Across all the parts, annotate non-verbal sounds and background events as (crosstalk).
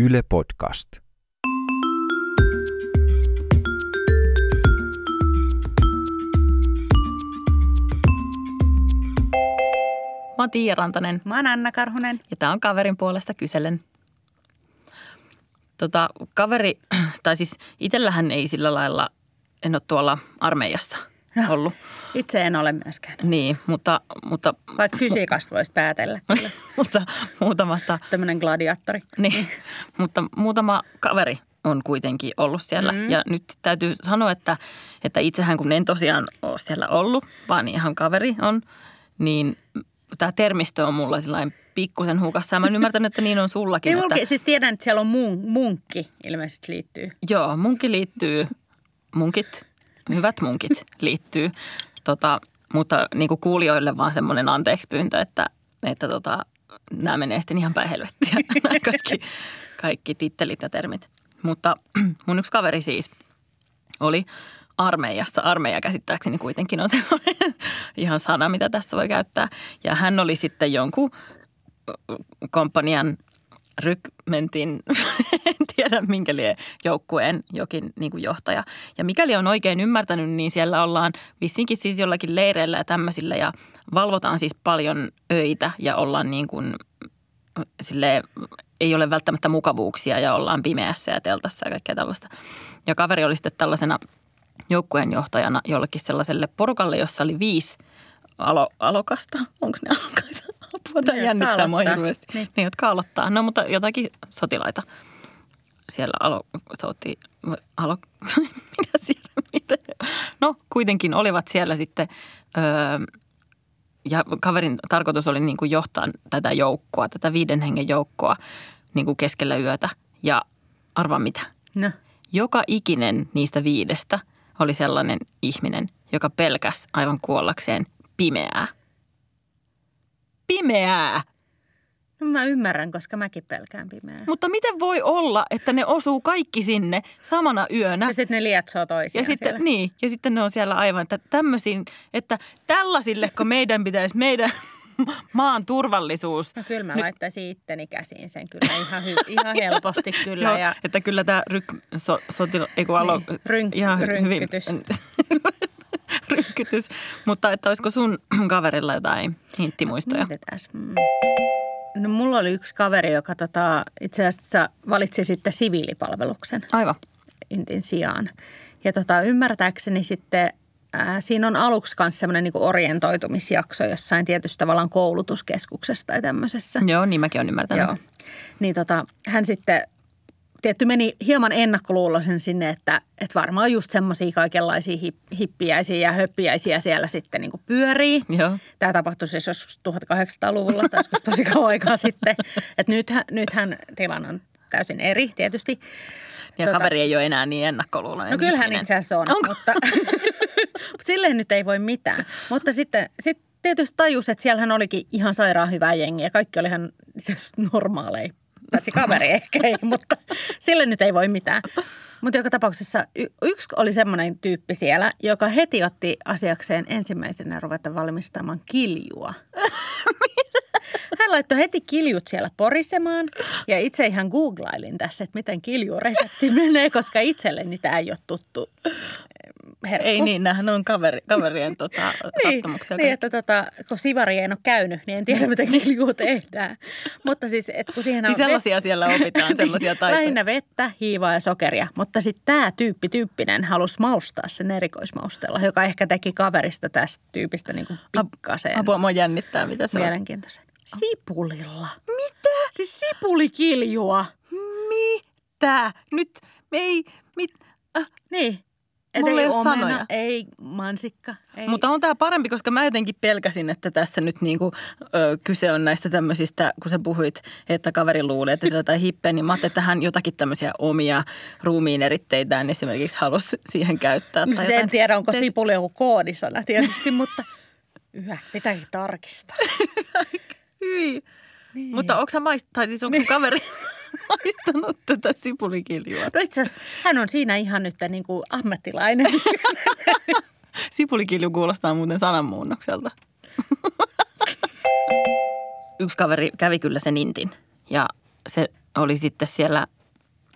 Yle Podcast. Mä oon Tiia Rantanen Mä oon Anna Karhunen. ja tää on kaverin puolesta kyselen. Tota, kaveri, (clears throat) tai siis itsellähän ei sillä lailla, en ole tuolla armeijassa No. ollut. Itse en ole myöskään. Niin, mutta, mutta, Vaikka fysiikasta voisi päätellä kyllä. (laughs) mutta muutamasta, Tämmöinen gladiaattori. niin, mutta muutama kaveri on kuitenkin ollut siellä. Mm. Ja nyt täytyy sanoa, että, että itsehän kun en tosiaan ole siellä ollut, vaan ihan kaveri on, niin tämä termistö on mulla sellainen pikkusen hukassa. Ja mä oon ymmärtänyt, että niin on sullakin. (laughs) Ei että, siis tiedän, että siellä on mun, munkki ilmeisesti liittyy. Joo, munkin liittyy, munkit, hyvät munkit liittyy, tota, mutta niin kuin kuulijoille vaan semmoinen anteeksi pyyntö, että, että tota, nämä menee sitten ihan päin helvettiä, (laughs) nämä kaikki, kaikki tittelit ja termit. Mutta (clears throat) mun yksi kaveri siis oli armeijassa. Armeija käsittääkseni kuitenkin on (laughs) semmoinen ihan sana, mitä tässä voi käyttää. Ja hän oli sitten jonkun komppanian rykmentin, (laughs) en tiedä minkä lie joukkueen jokin niin kuin johtaja. Ja mikäli on oikein ymmärtänyt, niin siellä ollaan vissinkin siis jollakin leireillä ja tämmöisillä ja valvotaan siis paljon öitä ja ollaan niin kuin silleen, ei ole välttämättä mukavuuksia ja ollaan pimeässä ja teltassa ja kaikkea tällaista. Ja kaveri oli sitten tällaisena joukkueen johtajana jollekin sellaiselle porukalle, jossa oli viisi alo, alokasta. Onko ne alokaita? Apua, tämä jännittää mua hirveästi. Niin. Niin. niin, jotka aloittaa. No, mutta jotakin sotilaita siellä alo, souti, alo, (laughs) minä tiedän mitä. No, kuitenkin olivat siellä sitten, öö, ja kaverin tarkoitus oli niin kuin johtaa tätä joukkoa, tätä viiden hengen joukkoa niin kuin keskellä yötä. Ja arvaa mitä? No. Joka ikinen niistä viidestä oli sellainen ihminen, joka pelkäs aivan kuollakseen pimeää. Pimeää! no mä ymmärrän, koska mäkin pelkään pimeää. Mutta miten voi olla, että ne osuu kaikki sinne samana yönä? Ja sitten ne lietsoo toisiaan Ja sitten, siellä. niin, ja sitten ne on siellä aivan, että tämmöisiin, että tällaisilleko meidän pitäisi, meidän (laughs) maan turvallisuus. No kyllä mä Nyt- laittaisin itteni käsiin sen kyllä ihan, hy, (laughs) ihan helposti kyllä. Joo, ja että kyllä tämä ryk, so, sotila, ei kun alo, Niin, rynk- ihan hy- rynkkytys. Hyvin, (laughs) (laughs) rynkkytys. Mutta että olisiko sun (clears throat) kaverilla jotain hinttimuistoja? Mietitään. Mm. No mulla oli yksi kaveri, joka tota, itse asiassa valitsi sitten siviilipalveluksen Aivan. intin sijaan. Ja tota, ymmärtääkseni sitten ää, siinä on aluksi myös semmoinen niin orientoitumisjakso jossain tietysti tavallaan koulutuskeskuksessa tai tämmöisessä. Joo, niin mäkin olen ymmärtänyt. Joo. Niin tota, hän sitten tietty meni hieman ennakkoluuloisen sinne, että, että varmaan just semmoisia kaikenlaisia hip, hippiäisiä ja höppiäisiä siellä sitten niin pyörii. Joo. Tämä tapahtui siis joskus 1800-luvulla, tai joskus tosi kauan aikaa (laughs) sitten. Että nythän, nythän tilanne on täysin eri tietysti. Ja Tota- kaveri ei ole enää niin ennakkoluuloinen No kyllähän itse asiassa on, Onko? mutta (laughs) silleen nyt ei voi mitään. Mutta sitten sit tietysti tajus, että siellähän olikin ihan sairaan hyvää jengiä. Kaikki oli ihan (laughs) normaaleja. Paitsi kaveri (laughs) ehkä ei, mutta sille nyt ei voi mitään. Mutta joka tapauksessa y- yksi oli semmoinen tyyppi siellä, joka heti otti asiakseen ensimmäisenä ruveta valmistamaan kiljua. (laughs) Hän laittoi heti kiljut siellä porisemaan ja itse ihan googlailin tässä, että miten kiljuresepti menee, koska itselleni tämä ei ole tuttu herkku. Ei niin, nämähän on kaveri, kaverien tota, (laughs) sattumuksia. Niin, että tota, kun Sivari ei ole käynyt, niin en tiedä, miten (laughs) kiljuu tehdään. Mutta siis, että kun siihen on niin sellaisia siellä opitaan, (laughs) sellaisia taitoja. Lähinnä vettä, hiivaa ja sokeria. Mutta sitten tämä tyyppi, tyyppinen halusi maustaa sen erikoismaustella, joka ehkä teki kaverista tästä tyypistä niin kuin pikkaseen Apua, mua jännittää, mitä se on. mielenkiintoisen. Sipulilla. Mitä? Siis sipulikiljua. Mitä? Nyt me ei... Mit, äh, Niin. Et Mulla ei ei ole omena, sanoja. ei mansikka. Ei. Mutta on tämä parempi, koska mä jotenkin pelkäsin, että tässä nyt niinku, ö, kyse on näistä tämmöisistä, kun sä puhuit, että kaveri luulee, että sillä on jotain hippeä, niin mä ajattelin, että hän jotakin tämmöisiä omia ruumiin eritteitään esimerkiksi halusi siihen käyttää. Tai se en jotain. tiedä, onko Te- sipuli joku koodisana tietysti, mutta yhä pitääkin tarkistaa. (laughs) Hyi. Niin. Mutta onko sä maist... tai siis onko sun kaveri (laughs) maistanut tätä sipulikiljua? No itse asiassa hän on siinä ihan nyt niin kuin ammattilainen. (laughs) Sipulikilju kuulostaa muuten sananmuunnokselta. (laughs) Yksi kaveri kävi kyllä sen intin ja se oli sitten siellä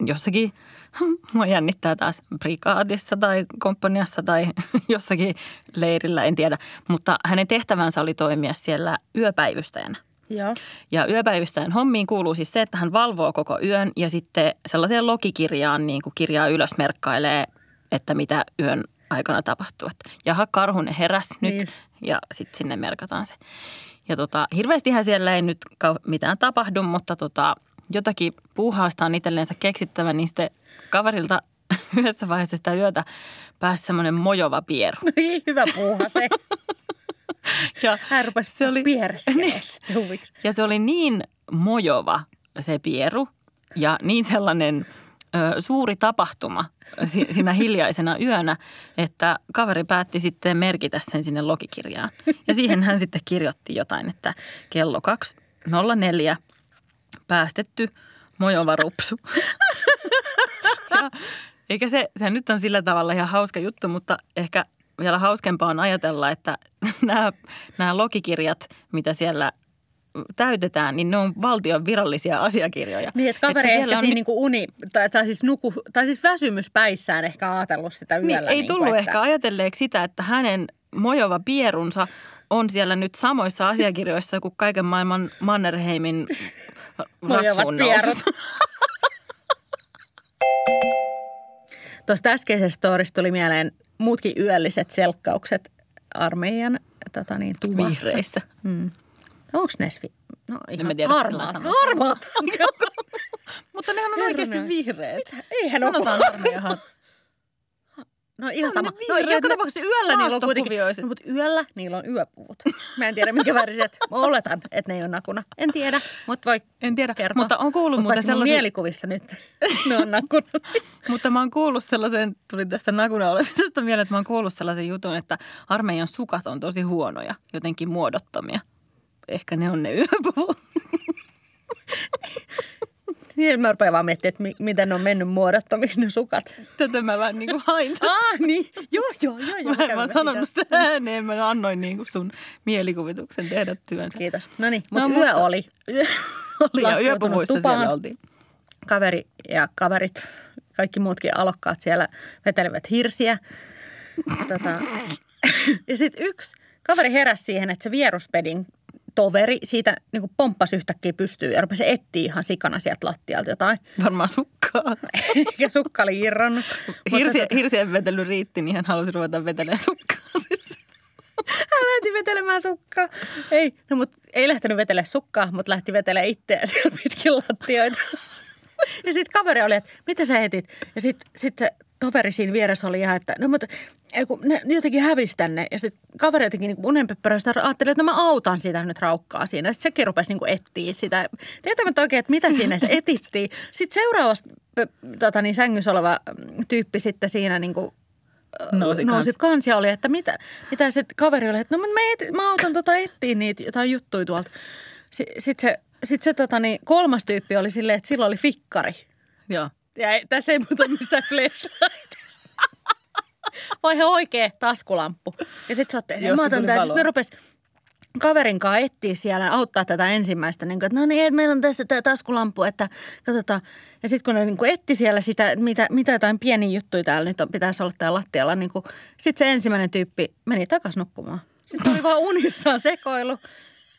jossakin, (laughs) mua jännittää taas, prikaatissa tai komppaniassa tai jossakin leirillä, en tiedä. Mutta hänen tehtävänsä oli toimia siellä yöpäivystäjänä. Joo. Ja yöpäivystäjän hommiin kuuluu siis se, että hän valvoo koko yön ja sitten sellaiseen logikirjaan niin kuin kirjaa ylös merkkailee, että mitä yön aikana tapahtuu. Että jaha, karhunen heräs nyt Niin. ja sitten sinne merkataan se. Ja tota, hirveästihän siellä ei nyt mitään tapahdu, mutta tota, jotakin puuhaasta on itselleensä keksittävä, niin sitten kaverilta (laughs) yhdessä vaiheessa sitä yötä pääsi semmoinen mojova pieru. Niin, hyvä puuha se. (laughs) (laughs) Ja Hän rupesi Se oli- huviksi. (laughs) Ja se oli niin mojova se pieru ja niin sellainen ö, suuri tapahtuma si- siinä hiljaisena yönä, että kaveri päätti sitten merkitä sen sinne logikirjaan. Ja siihen hän sitten kirjoitti jotain, että kello 2.04 päästetty mojova rupsu. (laughs) Ja, eikä se, se nyt on sillä tavalla ihan hauska juttu, mutta ehkä vielä hauskempaa on ajatella, että (laughs) nämä, nämä logikirjat, mitä siellä täytetään, niin ne on valtion virallisia asiakirjoja. Niin, että kaveri siellä ehkä on siinä ni- niinku uni, tai, tai, siis nuku, tai siis väsymyspäissään ehkä ajatellut sitä niin, yöllä. ei niinku, tullut että, ehkä ajatelleeksi sitä, että hänen mojova pierunsa on siellä nyt samoissa asiakirjoissa kuin kaiken maailman Mannerheimin (laughs) ratsuun. (laughs) Tuosta äskeisestä storista tuli mieleen muutkin yölliset selkkaukset armeijan tota niin, tuvassa. Vihreissä. Mm. Onko ne svi... No ihan tiedä, harmaat. sanotaan. Harmaat. (laughs) Mutta nehän on Herranen. oikeasti vihreät. Eihän ole. Sanotaan. (laughs) No ihan sama. No vihreät, joka tapauksessa yöllä niillä on kuitenkin... No, mutta yöllä niillä on yöpuvut. Mä en tiedä minkä väriset. (laughs) Mä oletan, että ne ei ole nakuna. En tiedä, mutta voi En tiedä, kertoa. mutta on kuullut Mut muuten sellaisia... mielikuvissa nyt (laughs) ne on nakunut. (laughs) Mutta mä oon kuullut sellaisen, tuli tästä nakuna olemisesta mieleen, että mä oon kuullut sellaisen jutun, että armeijan sukat on tosi huonoja, jotenkin muodottomia. Ehkä ne on ne yöpuvut. Niin, mä rupean vaan miettimään, että mi- miten ne on mennyt muodottomiksi ne sukat. Tätä mä vähän niin kuin hain. Ah, niin. Joo, joo, joo. joo. Mä en vaan sanonut sitä. ääneen, mä annoin niin kuin sun mielikuvituksen tehdä työnsä. Kiitos. No niin, mutta yö oli. Oli ja yöpuvuissa tupaan. siellä oltiin. Kaveri ja kaverit, kaikki muutkin alokkaat siellä vetelevät hirsiä. Tota, (laughs) ja sitten yksi kaveri heräsi siihen, että se vieruspedin toveri siitä niin pomppasi yhtäkkiä pystyyn ja rupesi etsiä ihan sikana sieltä lattialta jotain. Varmaan sukkaa. (laughs) Eikä sukka oli irronnut. Hirsi, tota, hirsien vetely riitti, niin hän halusi ruveta vetelemään sukkaa. (laughs) Siis. hän lähti vetelemään sukkaa. Ei, no mutta ei lähtenyt vetele sukkaa, mutta lähti vetelemään itseään (laughs) siellä pitkin lattioita. Ja sitten kaveri oli, että mitä sä etit? Ja sitten sit se toveri siinä vieressä oli ihan, että no mutta kun ne jotenkin hävisi tänne. Ja sitten kaveri jotenkin niin unenpepperöistä ajatteli, että no mä autan sitä nyt raukkaa siinä. Sitten sekin rupesi niin etsiä sitä. Tietämättä oikein, että mitä siinä se etittiin. Sitten seuraavassa pö- tota niin, sängyssä oleva mm, tyyppi sitten siinä niin kuin Nousi nousi kans. kans ja oli, että mitä, mitä se kaveri oli, että no mä, et, mä autan tota etsiä niitä jotain juttuja tuolta. Sitten se, sit se tota niin, kolmas tyyppi oli silleen, että sillä oli fikkari. Joo. Ja ei, tässä ei muuta mistään flashlightista. Vai ihan oikea taskulamppu. Ja sitten sä oot, mä otan tämän. Sitten ne rupes kaverin kanssa etsiä siellä, auttaa tätä ensimmäistä. Niin kuin, että no niin, että meillä on tässä tämä taskulamppu, että katsotaan. Ja sitten kun ne niin kuin etti siellä sitä, mitä, mitä jotain pieniä juttuja täällä nyt on, pitäisi olla täällä lattialla, niin sitten se ensimmäinen tyyppi meni takaisin nukkumaan. Siis se oli vaan unissaan sekoilu.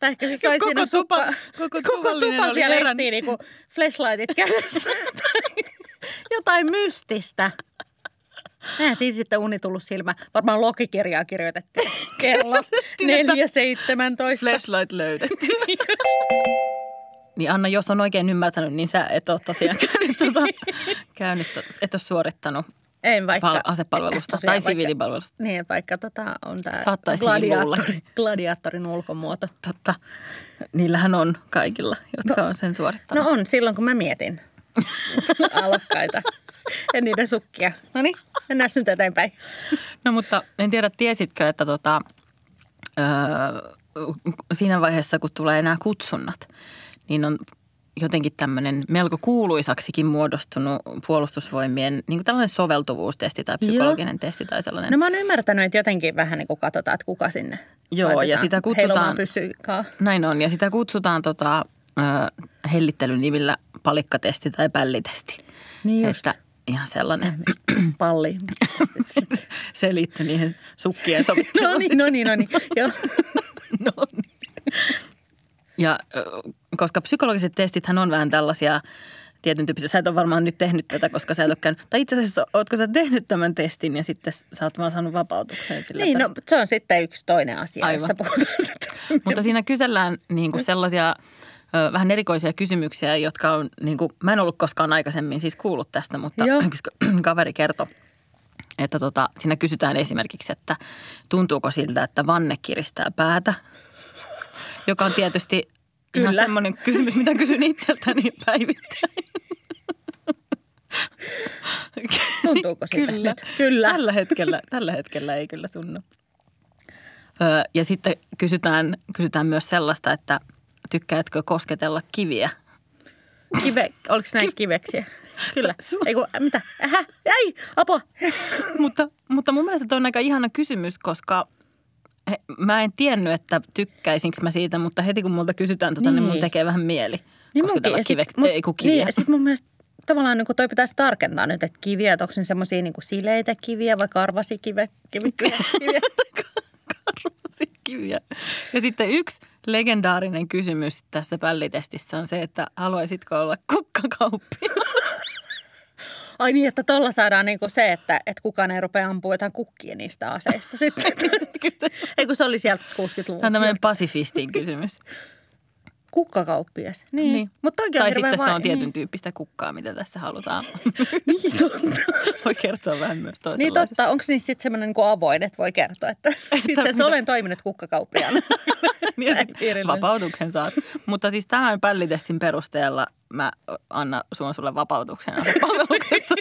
Tai ehkä se sai Koko siinä tupa- sukka, koko koko tupa siellä herännyt. etsii niinku flashlightit kädessä. (laughs) jotain mystistä. Näin siis sitten uni tullut silmä. Varmaan logikirjaa kirjoitettiin. (laughs) Kello 4.17. Flashlight löydetty. (laughs) niin Anna, jos on oikein ymmärtänyt, niin sä et ole tosiaan käynyt, tuota, (laughs) käynyt et ole suorittanut En vaikka. pal- asepalvelusta tosiaan tai vaikka- siviilipalvelusta. Niin, vaikka tota on tämä niin gladiaattori, gladiaattorin ulkomuoto. Totta. Niillähän on kaikilla, jotka no, on sen suorittanut. No on, silloin kun mä mietin alokkaita ja niiden sukkia. No niin, mennään nyt eteenpäin. No mutta en tiedä, tiesitkö, että tota, öö, siinä vaiheessa, kun tulee nämä kutsunnat, niin on jotenkin tämmöinen melko kuuluisaksikin muodostunut puolustusvoimien niin kuin tällainen soveltuvuustesti tai psykologinen testi tai sellainen. No mä oon ymmärtänyt, että jotenkin vähän niin kuin katsotaan, että kuka sinne Joo, ja laitetaan sitä heilumaan kutsutaan-. Näin on, ja sitä kutsutaan tota, ö, hellittelynimillä palikkatesti tai pällitesti. Niin just. Että ihan sellainen. (clears throat) Palli. (laughs) Se liittyy niihin sukkien sovitteluun. no niin, no niin, no niin. Joo. (laughs) no niin. Ja koska psykologiset testithän on vähän tällaisia tietyn tyyppisiä. Sä et ole varmaan nyt tehnyt tätä, koska sä et ole käynyt. Tai itse asiassa, ootko sä tehnyt tämän testin ja sitten sä oot vaan saanut vapautuksen sillä. Niin, että- no se on sitten yksi toinen asia, Aivan. josta puhutaan. Mutta siinä kysellään niin kuin (laughs) sellaisia ö, vähän erikoisia kysymyksiä, jotka on, niin kuin, mä en ollut koskaan aikaisemmin siis kuullut tästä, mutta Joo. (clears throat) kaveri kertoi, että tota, siinä kysytään esimerkiksi, että tuntuuko siltä, että vanne kiristää päätä, joka on tietysti ihan Kyllä. semmoinen kysymys, mitä kysyn itseltäni päivittäin. Tuntuuko siltä Kyllä. nyt? Kyllä. Tällä hetkellä, tällä hetkellä ei kyllä tunnu. Öö, ja sitten kysytään, kysytään myös sellaista, että tykkäätkö kosketella kiviä? Kive, oliko näin kiveksiä? (laughs) Kyllä. Ei kun, mitä? Ähä, ei, apua. (laughs) mutta, mutta mun mielestä toi on aika ihana kysymys, koska he, mä en tiennyt, että tykkäisinkö mä siitä, mutta heti kun multa kysytään tota, niin, niin mun tekee vähän mieli Niin kosketella munkin. Ja kive, sit- ei kun kiviä. Niin, sitten mun mielestä tavallaan niin toi pitäisi tarkentaa nyt, että kiviä, että onko ne semmoisia niin sileitä kiviä vai karvasikiviä? Kivi, kiviä, kiviä. Kiviä. Ja sitten yksi legendaarinen kysymys tässä pällitestissä on se, että haluaisitko olla kukkakauppi? (laughs) Ai niin, että tuolla saadaan niin kuin se, että, että kukaan ei rupea ampumaan jotain kukkia niistä aseista sitten. (laughs) ei kun se oli sieltä 60-luvulta. Tämä on tämmöinen pasifistin kysymys. Kukkakauppias. Niin. Niin. Mutta toikin on Tai sitten se on tietyn niin. tyyppistä kukkaa, mitä tässä halutaan. (laughs) Niin, totta. (laughs) Voi kertoa vähän myös Niin toisenlaisesta. totta. Onko niissä sitten semmoinen niin avoin, että voi kertoa, että itse asiassa olen toiminut kukkakauppiana. (laughs) Niin, vapautuksen saat. Mutta siis tämän pällitestin perusteella mä annan suon sulle vapautuksen palveluksesta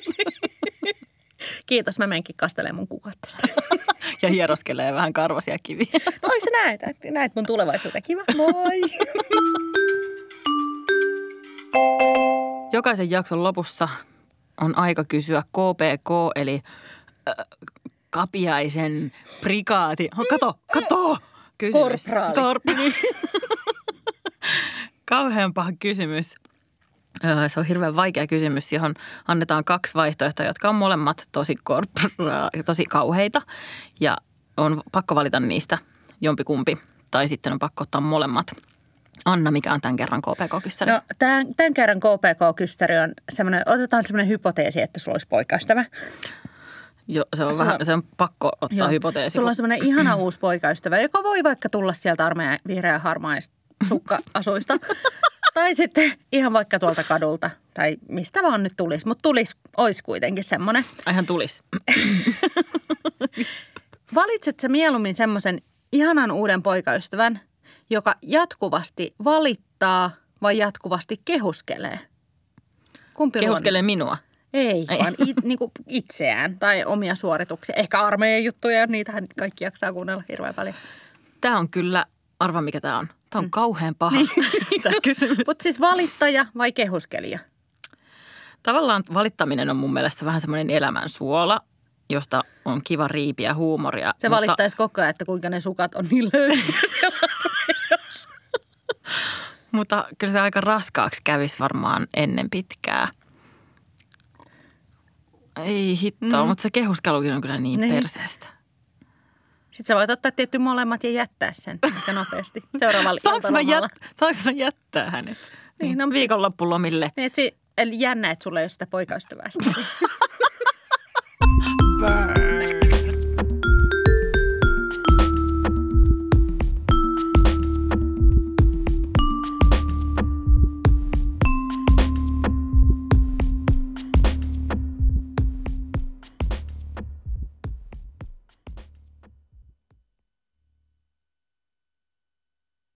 Kiitos, mä menenkin kastelemaan mun kukat tästä. (laughs) ja hieroskelee vähän karvasia kiviä. (laughs) Oi sä näet, näet mun tulevaisuuden. Kiva, moi. (laughs) Jokaisen jakson lopussa on aika kysyä KPK, eli äh, kapiaisen prikaati. Oh, kato, kato! Kysymys. Korpraali. Korp- Kauhean paha kysymys. Se on hirveän vaikea kysymys, johon annetaan kaksi vaihtoehtoa, jotka on molemmat tosi, korpra- tosi kauheita. Ja on pakko valita niistä jompikumpi, tai sitten on pakko ottaa molemmat. Anna, mikä on tämän kerran KPK-kyssäri? No, tämän, tämän kerran KPK-kysteri on semmoinen, otetaan semmoinen hypoteesi, että sulla olisi poikaystävä. Jo, se on, Sulla- vähän, se on pakko ottaa Joo. hypoteesi. Sulla on semmoinen ihana uusi poikaystävä, joka voi vaikka tulla sieltä armeijan vihreä harmaista sukka-asuista. (laughs) tai sitten ihan vaikka tuolta kadulta tai mistä vaan nyt tulisi. Mutta tulisi, olisi kuitenkin semmoinen. Aihan tulisi. (laughs) Valitset sä mieluummin semmoisen ihanan uuden poikaystävän, joka jatkuvasti valittaa vai jatkuvasti kehuskelee? Kumpi Kehuskelee minua. Ei, Ei. vaan it, niinku itseään tai omia suorituksia. Ehkä armeijan juttuja, niitähän kaikki jaksaa kuunnella hirveän paljon. Tämä on kyllä, arva mikä tämä on. Tämä on Mm. kauhean paha Niin. (laughs) tämä kysymys. Mutta siis valittaja vai kehuskelija? Tavallaan valittaminen on mun mielestä vähän semmoinen elämän suola, josta on kiva riipiä huumoria. Se mutta, valittaisi koko ajan, että kuinka ne sukat on niin löysiä. (laughs) Mutta kyllä se aika raskaaksi kävisi varmaan ennen pitkää. Ei hittoa, mm. mutta se kehuskelukin on kyllä niin, Niin. niin. perseestä. Sitten sä voit ottaa tietty molemmat ja jättää sen aika nopeasti seuraavalla Saanko mä, jät, saanko mä jättää hänet Niin, no, viikonloppulomille? Niin, et si- eli jännä, että sulla ei ole sitä poikaystävää. sitten. Burn.